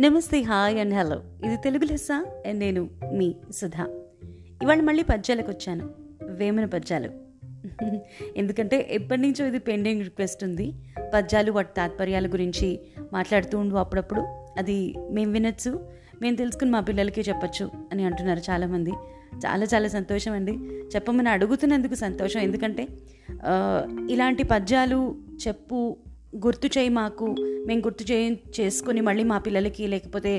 నమస్తే hi and hello. ఇది తెలుగు లెస్స అండ్ నేను మీ సుధా. ఇవాళ మళ్ళీ పద్యాలకు వచ్చాను. వేమన పద్యాలు. ఎందుకంటే ఎప్పటి నుంచో ఇది పెండింగ్ రిక్వెస్ట్ ఉంది. పద్యాలు వాటి తాత్పర్యాల గురించి మాట్లాడుతూ ఉండు అప్పుడప్పుడు. అది మేము వినొచ్చు మేము తెలుసుకుని మా పిల్లలకి చెప్పొచ్చు అని అంటున్నారు చాలామంది. చాలా చాలా సంతోషం అండి. చెప్పమని అడుగుతున్నందుకు సంతోషం. ఎందుకంటే ఇలాంటి పద్యాలు చెప్పు గుర్తు చేయి మాకు. మేము గుర్తు చేయి చేసుకుని మళ్ళీ మా పిల్లలకి లేకపోతే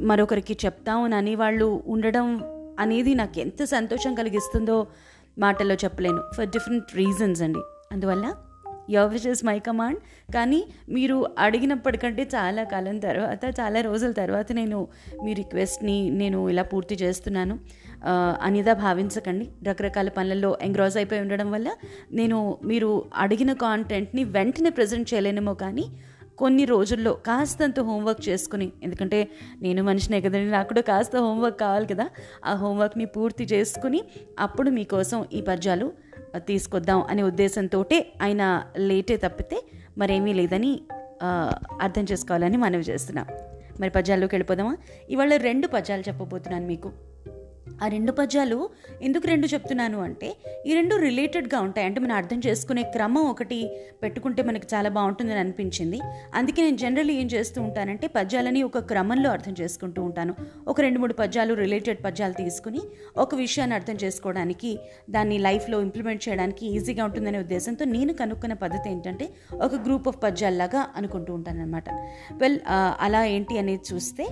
మరొకరికి చెప్తాము అని వాళ్ళు ఉండడం అనేది నాకు ఎంత సంతోషం కలిగిస్తుందో మాటల్లో చెప్పలేను. ఫర్ డిఫరెంట్ రీజన్స్ అండి. అందువల్ల your which is my command కానీ మీరు అడిగినప్పటికంటే చాలా కాలం తర్వాత చాలా రోజుల తర్వాత నేను మీ రిక్వెస్ట్ని నేను ఇలా పూర్తి చేస్తున్నాను. అనిదా భావించకండి. రకరకాల పనులలో ఎంగ్రాజ్ అయిపోయి ఉండడం వల్ల నేను మీరు అడిగిన కాంటెంట్ని వెంటనే ప్రజెంట్ చేయలేనేమో కానీ కొన్ని రోజుల్లో కాస్తంత హోంవర్క్ చేసుకుని ఎందుకంటే నేను మనిషినే కదండి నాకు కూడా కాస్త హోంవర్క్ కావాలి కదా. ఆ హోంవర్క్ని పూర్తి చేసుకుని అప్పుడు మీకోసం ఈ పద్యాలు తీసుకొద్దాం అనే ఉద్దేశంతో ఆయన లేటే తప్పితే మరేమీ లేదని అర్థం చేసుకోవాలని మనవి చేస్తున్నాం. మరి పద్యాల్లోకి వెళ్ళిపోదామా? ఇవాళ రెండు పద్యాలు చెప్పబోతున్నాను మీకు. ఆ రెండు పద్యాలు ఎందుకు రెండు చెప్తున్నాను అంటే ఈ రెండు రిలేటెడ్గా ఉంటాయి. అంటే మనం అర్థం చేసుకునే క్రమం ఒకటి పెట్టుకుంటే మనకి చాలా బాగుంటుందని అనిపించింది. అందుకే నేను జనరల్లీ ఏం చేస్తూ ఉంటానంటే పద్యాలని ఒక క్రమంలో అర్థం చేసుకుంటూ ఉంటాను. ఒక రెండు మూడు పద్యాలు రిలేటెడ్ పద్యాలు తీసుకుని ఒక విషయాన్ని అర్థం చేసుకోవడానికి దాన్ని లైఫ్లో ఇంప్లిమెంట్ చేయడానికి ఈజీగా ఉంటుందనే ఉద్దేశంతో నేను కనుక్కున్న పద్ధతి ఏంటంటే ఒక గ్రూప్ ఆఫ్ పద్యాల్లాగా అనుకుంటూ ఉంటాను అనమాట వెల్ అలా ఏంటి అనేది చూస్తే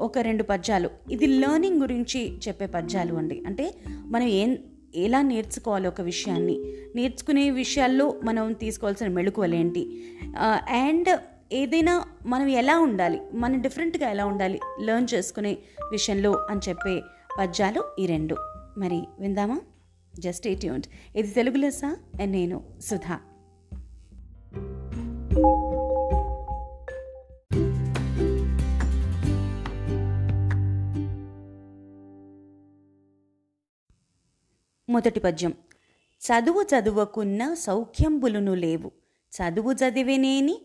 ఒక రెండు పద్యాలు. ఇది లెర్నింగ్ గురించి చెప్పే పద్యాలు అండి. అంటే మనం ఏం ఎలా నేర్చుకోవాలి ఒక విషయాన్ని? నేర్చుకునే విషయాల్లో మనం తీసుకోవాల్సిన మెళుకువలేంటి అండ్ ఏదైనా మనం ఎలా ఉండాలి? మనం డిఫరెంట్గా ఎలా ఉండాలి? లెర్న్ చేసుకునే విషయంలో అని చెప్పే పద్యాలు ఈ రెండు. మరి విందామా? Just a tuned. ఇది తెలుగు లెస్స నేను సుధా. మొదటి పద్యం. చదువు చదువకున్న సౌఖ్యంబులును లేవు. చదువు చదివినేని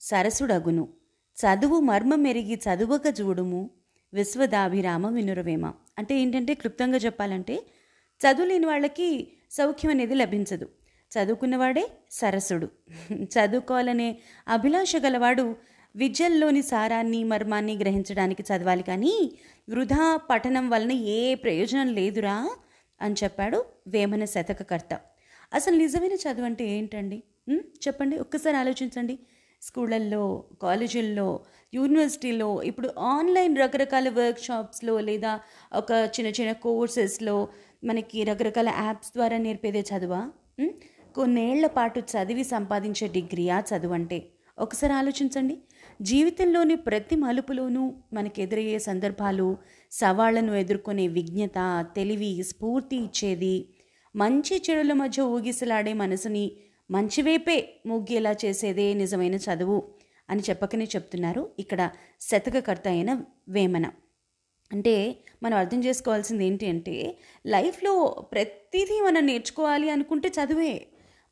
సరసుడగును. చదువు మర్మమెరిగి చదువక చూడుము. విశ్వదాభిరామ వినురవేమ? అంటే ఏంటంటే క్లుప్తంగా చెప్పాలంటే చదువు లేని వాళ్ళకి సౌఖ్యం అనేది లభించదు. చదువుకున్నవాడే సరసుడు. చదువుకోవాలనే అభిలాష గలవాడు విద్యల్లోని సారాన్ని మర్మాన్ని గ్రహించడానికి చదవాలి కానీ వృధా పఠనం వలన ఏ ప్రయోజనం లేదురా? అని చెప్పాడు వేమన శతకకర్త. అసలు నిజమైన చదువు అంటే ఏంటండి? చెప్పండి ఒక్కసారి ఆలోచించండి. స్కూళ్ళల్లో కాలేజీల్లో యూనివర్సిటీలో ఇప్పుడు ఆన్లైన్ రకరకాల వర్క్షాప్స్లో లేదా ఒక చిన్న చిన్న కోర్సెస్లో మనకి రకరకాల యాప్స్ ద్వారా నేర్పేదే చదువా? కొన్నేళ్ళ పాటు చదివి సంపాదించే డిగ్రీయా చదువు అంటే? ఒకసారి ఆలోచించండి. జీవితంలోని ప్రతి మలుపులోనూ మనకు ఎదురయ్యే సందర్భాలు సవాళ్ళను ఎదుర్కొనే విజ్ఞత తెలివి స్ఫూర్తి ఇచ్చేది. మంచి చెడుల మధ్య ఊగిసలాడే మనసుని మంచివైపే ముగ్గేలా చేసేదే నిజమైన చదువు అని చెప్పకనే చెప్తున్నారు ఇక్కడ శతకకర్త అయిన వేమన. అంటే మనం అర్థం చేసుకోవాల్సింది ఏంటి అంటే లైఫ్లో ప్రతిదీ మనం నేర్చుకోవాలి అనుకుంటే చదువే.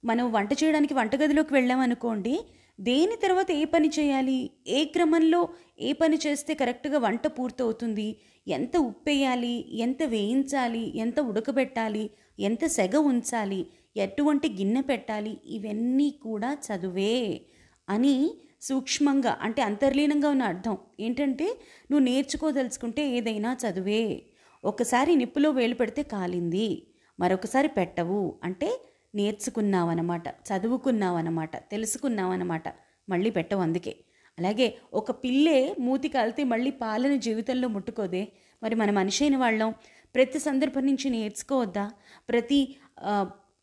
మనం వంట చేయడానికి వంటగదిలోకి వెళ్ళామనుకోండి దేని తర్వాత ఏ పని చేయాలి? ఏ క్రమంలో ఏ పని చేస్తే కరెక్ట్గా వంట పూర్తవుతుంది? ఎంత ఉప్పేయాలి? ఎంత వేయించాలి? ఎంత ఉడకబెట్టాలి? ఎంత సెగ ఉంచాలి? ఎటువంటి గిన్నె పెట్టాలి? ఇవన్నీ కూడా చదువే అని సూక్ష్మంగా అంటే అంతర్లీనంగా ఉన్న అర్థం. ఏంటంటే నువ్వు నేర్చుకోదలుచుకుంటే ఏదైనా చదువే. ఒకసారి నిప్పులో వేలు పెడితే కాలింది. మరొకసారి పెట్టవు. అంటే నేర్చుకున్నావన్నమాట చదువుకున్నావన్నమాట తెలుసుకున్నావన్నమాట మళ్ళీ పెట్టవు అందుకే. అలాగే ఒక పిల్లే మూతి కాలితే మళ్ళీ పాలన జీవితంలో ముట్టుకోదే. మరి మన మనిషి అయిన వాళ్ళం ప్రతి సందర్భం నుంచి నేర్చుకోవద్దా? ప్రతి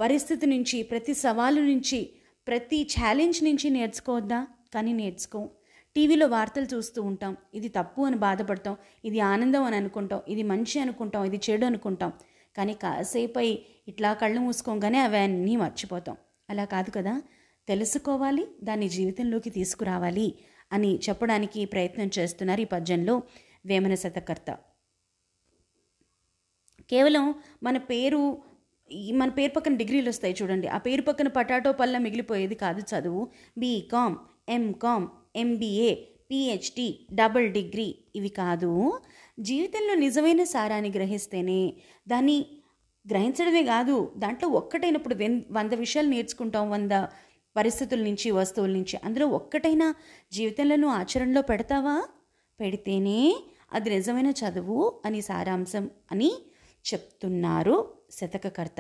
పరిస్థితి నుంచి ప్రతి సవాలు నుంచి ప్రతి ఛాలెంజ్ నుంచి నేర్చుకోవద్దా? కానీ నేర్చుకో. టీవీలో వార్తలు చూస్తూ ఉంటాం. ఇది తప్పు అని బాధపడతాం. ఇది ఆనందం అని అనుకుంటాం. ఇది మంచి అనుకుంటాం. ఇది చెడు అనుకుంటాం. కానీ కాసేపై ఇట్లా కళ్ళు మూసుకోగానే అవన్నీ మర్చిపోతాం. అలా కాదు కదా? తెలుసుకోవాలి దాన్ని జీవితంలోకి తీసుకురావాలి అని చెప్పడానికి ప్రయత్నం చేస్తున్నారు ఈ పద్యంలో వేమన శతకర్త. కేవలం మన పేరు ఈ మన పేరు పక్కన డిగ్రీలు వస్తాయి చూడండి. ఆ పేరు పక్కన పటాటో పళ్ళ మిగిలిపోయేది కాదు చదువు. BCom MCom MBA PhD double degree ఇవి కాదు. జీవితంలో నిజమైన సారాన్ని గ్రహిస్తేనే దాన్ని గ్రహించడమే కాదు దాంట్లో ఒక్కటైనప్పుడు వెన్ వంద విషయాలు నేర్చుకుంటాం వంద పరిస్థితుల నుంచి వస్తువుల నుంచి. అందులో ఒక్కటైనా జీవితంలో నువ్వు ఆచరణలో పెడతావా? పెడితేనే అది నిజమైన చదువు అని సారాంశం అని చెప్తున్నారు శతకకర్త.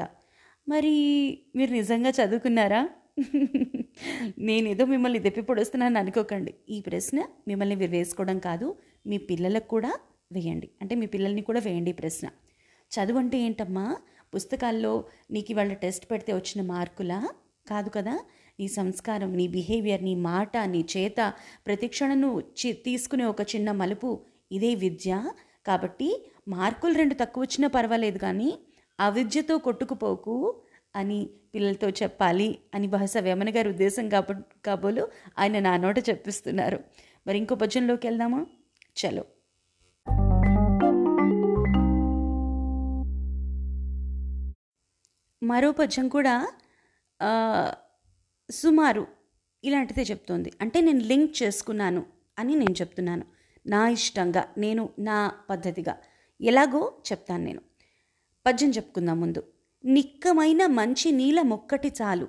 మరి మీరు నిజంగా చదువుకున్నారా? నేనేదో మిమ్మల్ని దెప్పి పొడుస్తున్నాను అనుకోకండి. ఈ ప్రశ్న మిమ్మల్ని మీరు వేసుకోవడం కాదు మీ పిల్లలకు కూడా వేయండి. అంటే మీ పిల్లల్ని కూడా వేయండి ప్రశ్న. చదువు అంటే ఏంటమ్మా? పుస్తకాల్లో నీకు ఇవాళ టెస్ట్ పెడితే వచ్చిన మార్కులా? కాదు కదా? నీ సంస్కారం నీ బిహేవియర్ నీ మాట నీ చేత ప్రతి క్షణను చి తీసుకునే ఒక చిన్న మలుపు. ఇదే విద్య. కాబట్టి మార్కులు రెండు తక్కువ వచ్చినా పర్వాలేదు కానీ ఆ విద్యతో కొట్టుకుపోకు అని పిల్లలతో చెప్పాలి అని బహుశా వేమన గారి ఉద్దేశం కాబో కాబోలు ఆయన నా నోట చెప్పిస్తున్నారు. మరి ఇంకో భజనలోకి వెళ్దామా? చలో. మరో పద్యం కూడా సుమారు ఇలాంటిదే చెప్తోంది. అంటే నేను లింక్ చేసుకున్నాను అని నేను చెప్తున్నాను. నా ఇష్టంగా నేను నా పద్ధతిగా. ఎలాగో చెప్తాను నేను. పద్యం చెప్పుకుందాం ముందు. నిక్కమైన మంచి నీల మొక్కటి చాలు.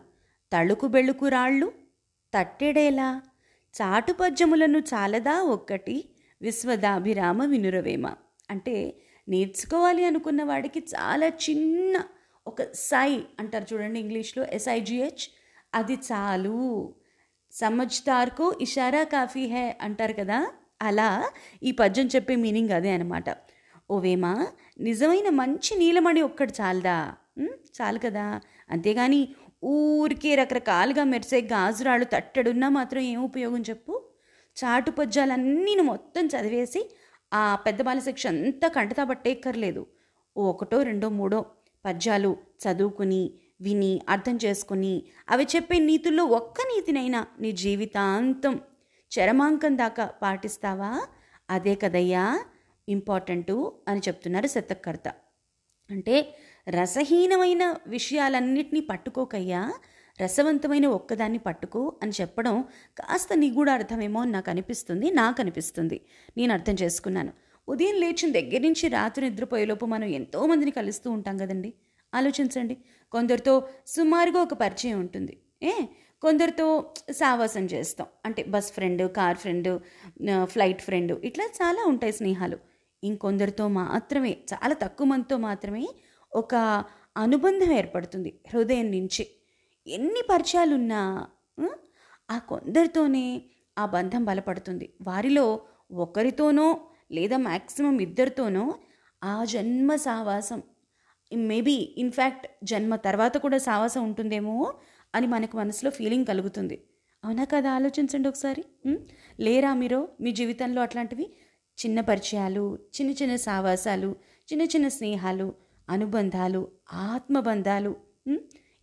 తళుకు బెళుకు రాళ్ళు తట్టెడేలా. చాటు పద్యములను చాలదా ఒక్కటి విశ్వదాభిరామ వినురవేమ. అంటే నేర్చుకోవాలి అనుకున్న వాడికి చాలా చిన్న ఒక సై అంటారు చూడండి ఇంగ్లీష్లో ఎస్ఐజిహెచ్ అది చాలు. సమజ్దార్కు ఇషారా కాఫీ హే అంటారు కదా అలా ఈ పద్యం చెప్పే మీనింగ్ అదే అనమాట ఓవేమా నిజమైన మంచి నీలమణి ఒక్కటి చాలదా? చాలు కదా. అంతేగాని ఊరికే రకరకాలుగా మెరిసే గాజురాళ్ళు తట్టడున్నా మాత్రం ఏం ఉపయోగం చెప్పు? చాటు పద్యాలన్నీ మొత్తం చదివేసి ఆ పెద్ద బాల శిక్ష అంతా కంటతా పట్టేక్కర్లేదు. ఒకటో రెండో మూడో పద్యాలు చదువుకుని విని అర్థం చేసుకుని అవి చెప్పే నీతుల్లో ఒక్క నీతినైనా నీ జీవితాంతం చరమాంకం దాకా పాటిస్తావా? అదే కదయ్యా ఇంపార్టెంటు అని చెప్తున్నారు శతకర్త. అంటే రసహీనమైన విషయాలన్నిటినీ పట్టుకోకయ్యా రసవంతమైన ఒక్కదాన్ని పట్టుకో అని చెప్పడం కాస్త నీ కూడా అర్థమేమో అని నాకు అనిపిస్తుంది నాకు అనిపిస్తుంది. నేను అర్థం చేసుకున్నాను. ఉదయం లేచిన దగ్గర నుంచి రాత్రి నిద్రపోయేలోపు మనం ఎంతోమందిని కలుస్తూ ఉంటాం కదండి. ఆలోచించండి. కొందరితో సుమారుగా ఒక పరిచయం ఉంటుంది. ఏ? కొందరితో సావాసం చేస్తాం. అంటే bus friend car friend flight friend ఇట్లా చాలా ఉంటాయి స్నేహాలు. ఇంకొందరితో మాత్రమే చాలా తక్కువ మందితో మాత్రమే ఒక అనుబంధం ఏర్పడుతుంది హృదయం నుంచి. ఎన్ని పరిచయాలున్నా ఆ, ఆ కొందరితోనే ఆ బంధం బలపడుతుంది. వారిలో ఒకరితోనో లేదా మ్యాక్సిమం ఇద్దరితోనో ఆ జన్మ సావాసం. మేబీ ఇన్ఫ్యాక్ట్ జన్మ తర్వాత కూడా సావాసం ఉంటుందేమో అని మనకు మనసులో ఫీలింగ్ కలుగుతుంది. అవునా కదా? ఆలోచించండి ఒకసారి. లేరా మీరు? మీ జీవితంలో అట్లాంటివి? చిన్న పరిచయాలు చిన్న చిన్న సావాసాలు చిన్న చిన్న స్నేహాలు అనుబంధాలు ఆత్మబంధాలు.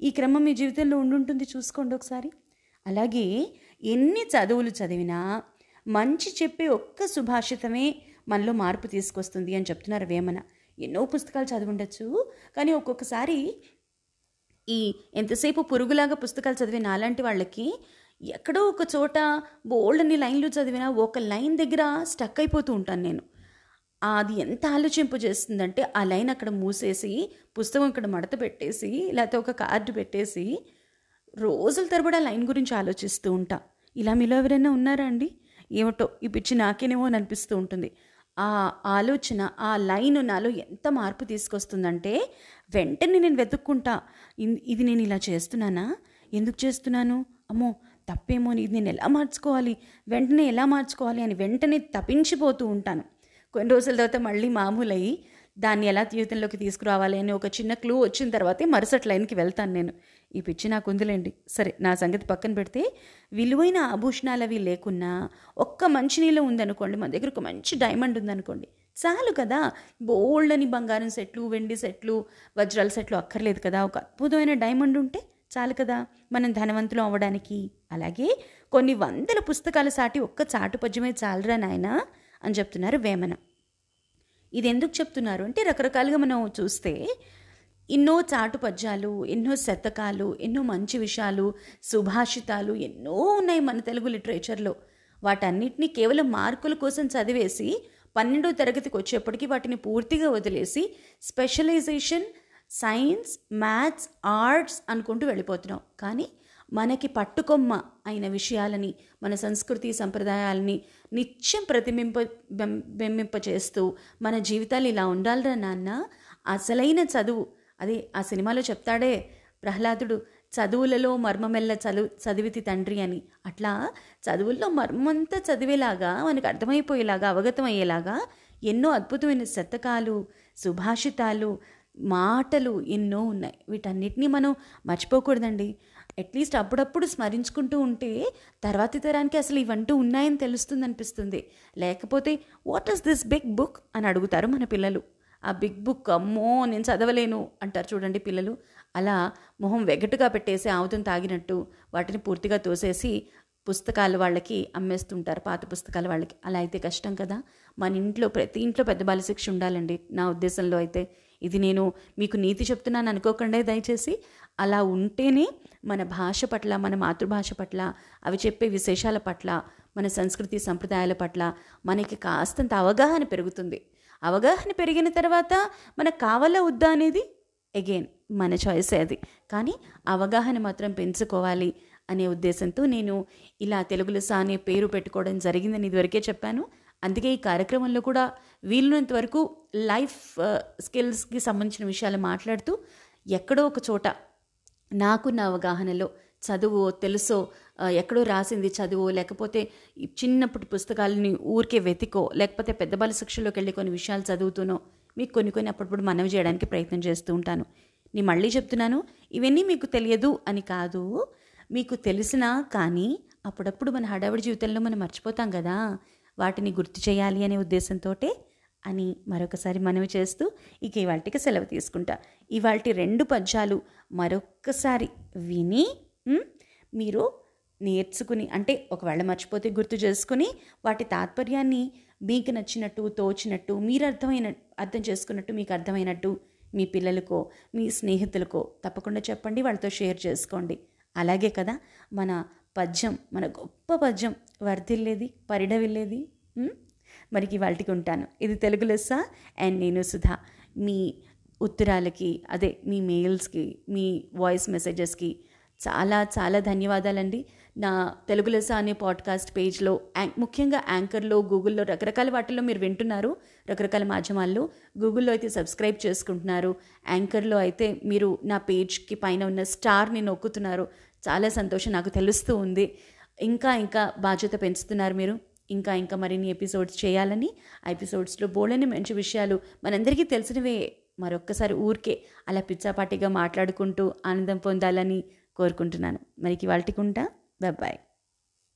ఈ క్రమం మీ జీవితంలో ఉండుంటుంది చూసుకోండి ఒకసారి. అలాగే ఎన్ని చదువులు చదివినా మంచి చెప్పే ఒక్క సుభాషితమే మనలో మార్పు తీసుకొస్తుంది అని చెప్తున్నారు వేమన. ఎన్నో పుస్తకాలు చదివి కానీ ఒక్కొక్కసారి ఈ ఎంతసేపు పురుగులాగా పుస్తకాలు చదివే నాలాంటి వాళ్ళకి ఎక్కడో ఒక చోట బోల్డన్ని లైన్లు చదివినా ఒక లైన్ దగ్గర స్టక్ అయిపోతూ ఉంటాను నేను. అది ఎంత ఆలోచింపు చేస్తుందంటే ఆ లైన్ అక్కడ మూసేసి పుస్తకం ఇక్కడ మడత పెట్టేసి లేకపోతే ఒక కార్డు పెట్టేసి రోజుల తరబడి ఆ లైన్ గురించి ఆలోచిస్తూ ఉంటా. ఇలా మీలో ఎవరైనా ఉన్నారా అండి? ఏమిటో ఈ పిచ్చి నాకేనేమో అని అనిపిస్తూ ఉంటుంది. ఆ ఆలోచన ఆ లైన్ నాలో ఎంత మార్పు తీసుకొస్తుందంటే వెంటనే నేను వెతుక్కుంటా. ఇది నేను ఇలా చేస్తున్నానా? ఎందుకు చేస్తున్నాను? అమ్మో తప్పేమో ఇది నేను ఎలా మార్చుకోవాలి? వెంటనే ఎలా మార్చుకోవాలి అని వెంటనే తప్పించిపోతూ ఉంటాను. కొన్ని రోజుల తర్వాత మళ్ళీ మామూలయ్యి దాన్ని ఎలా జీవితంలోకి తీసుకురావాలి అని ఒక చిన్న క్లూ వచ్చిన తర్వాతే మరుసటి లైన్కి వెళ్తాను నేను. ఈ పిచ్చి నాకుందిలేండి సరే నా సంగతి పక్కన పెడితే విలువైన ఆభూషణాలు అవి లేకున్నా ఒక్క మంచినీళ్ళు ఉందనుకోండి మన దగ్గర ఒక మంచి డైమండ్ ఉందనుకోండి చాలు కదా. బోల్డ్ అని బంగారం సెట్లు వెండి సెట్లు వజ్రాల సెట్లు అక్కర్లేదు కదా. ఒక అద్భుతమైన డైమండ్ ఉంటే చాలు కదా. మనం ధనవంతులు అవ్వడానికి. అలాగే కొన్ని వందల పుస్తకాల సాటి ఒక్క చాటు పద్యమే చాలరా నాయనా అని చెప్తున్నారు వేమన. ఇది ఎందుకు చెప్తున్నారు? అంటే రకరకాలుగా మనం చూస్తే ఎన్నో చాటు పద్యాలు ఎన్నో శతకాలు ఎన్నో మంచి విషయాలు సుభాషితాలు ఎన్నో ఉన్నాయి మన తెలుగు లిటరేచర్లో. వాటన్నిటినీ కేవలం మార్కుల కోసం చదివేసి పన్నెండో తరగతికి వచ్చేప్పటికి వాటిని పూర్తిగా వదిలేసి స్పెషలైజేషన్ సైన్స్ మ్యాథ్స్ ఆర్ట్స్ అనుకుంటూ వెళ్ళిపోతున్నాం. కానీ మనకి పట్టుకొమ్మ అయిన విషయాలని మన సంస్కృతి సంప్రదాయాలని నిత్యం ప్రతిబింబ బింబింప బింబింపచేస్తూ మన జీవితాలు ఇలా ఉండాలిరా నాన్న అసలైన చదువు అది ఆ సినిమాలో చెప్తాడే ప్రహ్లాదుడు చదువులలో మర్మమెల్ల చదువు చదివితి తండ్రి అని. అట్లా చదువుల్లో మర్మంతా చదివేలాగా మనకు అర్థమైపోయేలాగా అవగతమయ్యేలాగా ఎన్నో అద్భుతమైన శతకాలు సుభాషితాలు మాటలు ఎన్నో ఉన్నాయి. వీటన్నిటినీ మనం మర్చిపోకూడదండి. అట్లీస్ట్ అప్పుడప్పుడు స్మరించుకుంటూ ఉంటే తర్వాతి తరానికి అసలు ఇవంటూ ఉన్నాయని తెలుస్తుంది అనిపిస్తుంది లేకపోతే what is this big book? అని అడుగుతారు మన పిల్లలు. ఆ బిగ్ బుక్ అమ్మో నేను చదవలేను అంటారు చూడండి పిల్లలు. అలా మొహం వెగటుగా పెట్టేసి ఆవుతం తాగినట్టు వాటిని పూర్తిగా తోసేసి పుస్తకాలు వాళ్ళకి అమ్మేస్తుంటారు పాత పుస్తకాలు వాళ్ళకి. అలా అయితే కష్టం కదా. మన ఇంట్లో ప్రతి ఇంట్లో పెద్ద బాల శిక్ష ఉండాలండి. నా ఉద్దేశంలో అయితే ఇది నేను మీకు నీతి చెప్తున్నాను అనుకోకుండా దయచేసి. అలా ఉంటేనే మన భాష పట్ల మన మాతృభాష పట్ల అవి చెప్పే విశేషాల పట్ల మన సంస్కృతి సంప్రదాయాల పట్ల మనకి కాస్తంత అవగాహన పెరుగుతుంది. అవగాహన పెరిగిన తర్వాత మనకు కావాలా వద్దా అనేది అగైన్ మన చాయిస్ అది. కానీ అవగాహన మాత్రం పెంచుకోవాలి అనే ఉద్దేశంతో నేను ఇలా తెలుగులో సా అనే పేరు పెట్టుకోవడం జరిగిందని ఇదివరకే చెప్పాను. అందుకే ఈ కార్యక్రమంలో కూడా వీలున్నంత వరకు లైఫ్ స్కిల్స్కి సంబంధించిన విషయాలు మాట్లాడుతూ ఎక్కడో ఒక చోట నాకున్న అవగాహనలో చదువు తెలుసో ఎక్కడో రాసింది చదువు లేకపోతే చిన్నప్పటి పుస్తకాలని ఊరికే వెతికో లేకపోతే పెద్ద బాల శిక్షలోకి వెళ్ళి కొన్ని విషయాలు చదువుతూనో మీకు కొన్ని కొన్ని అప్పుడప్పుడు మనవి చేయడానికి ప్రయత్నం చేస్తూ ఉంటాను. నేను మళ్ళీ చెప్తున్నాను ఇవన్నీ మీకు తెలియదు అని కాదు మీకు తెలిసినా కానీ అప్పుడప్పుడు మన హడావిడి జీవితంలో మనం మర్చిపోతాం కదా వాటిని గుర్తు చేయాలి అనే ఉద్దేశంతో అని మరొకసారి మనవి చేస్తూ ఇక ఇవాళకి సెలవు తీసుకుంటా. ఇవాళ రెండు పద్యాలు మరొక్కసారి విని మీరు నేర్చుకుని అంటే ఒకవేళ మర్చిపోతే గుర్తు చేసుకుని వాటి తాత్పర్యాన్ని మీకు నచ్చినట్టు తోచినట్టు మీరు అర్థమైన అర్థం చేసుకున్నట్టు మీకు అర్థమైనట్టు మీ పిల్లలకో మీ స్నేహితులకో తప్పకుండా చెప్పండి వాళ్ళతో షేర్ చేసుకోండి. అలాగే కదా మన పద్యం మన గొప్ప పద్యం వర్ధిల్లేది పరిడవిల్లేది మరికి వాళ్ళకి ఉంటాను. ఇది తెలుగు లెస్స అండ్ నేను సుధా. మీ ఉత్తరాలకి అదే మీ మెయిల్స్కి మీ వాయిస్ మెసేజెస్కి చాలా చాలా ధన్యవాదాలండి. నా తెలుగు లెస అనే పాడ్కాస్ట్ పేజ్లో యాంక్ ముఖ్యంగా యాంకర్లో గూగుల్లో రకరకాల వాటిల్లో మీరు వింటున్నారు రకరకాల మాధ్యమాల్లో. గూగుల్లో అయితే సబ్స్క్రైబ్ చేసుకుంటున్నారు. యాంకర్లో అయితే మీరు నా పేజ్కి పైన ఉన్న స్టార్ని నొక్కుతున్నారు. చాలా సంతోషం నాకు తెలుస్తూ ఉంది. ఇంకా ఇంకా బాధ్యత పెంచుతున్నారు మీరు. ఇంకా ఇంకా మరిన్ని ఎపిసోడ్స్ చేయాలని ఆ ఎపిసోడ్స్లో బోలని మంచి విషయాలు మనందరికీ తెలిసినవే. మరొక్కసారి ఊరికే అలా పిచ్చాపాటిగా మాట్లాడుకుంటూ ఆనందం పొందాలని కోరుకుంటున్నాను. మరికి వాళ్ళకి ఉంటా బాయ్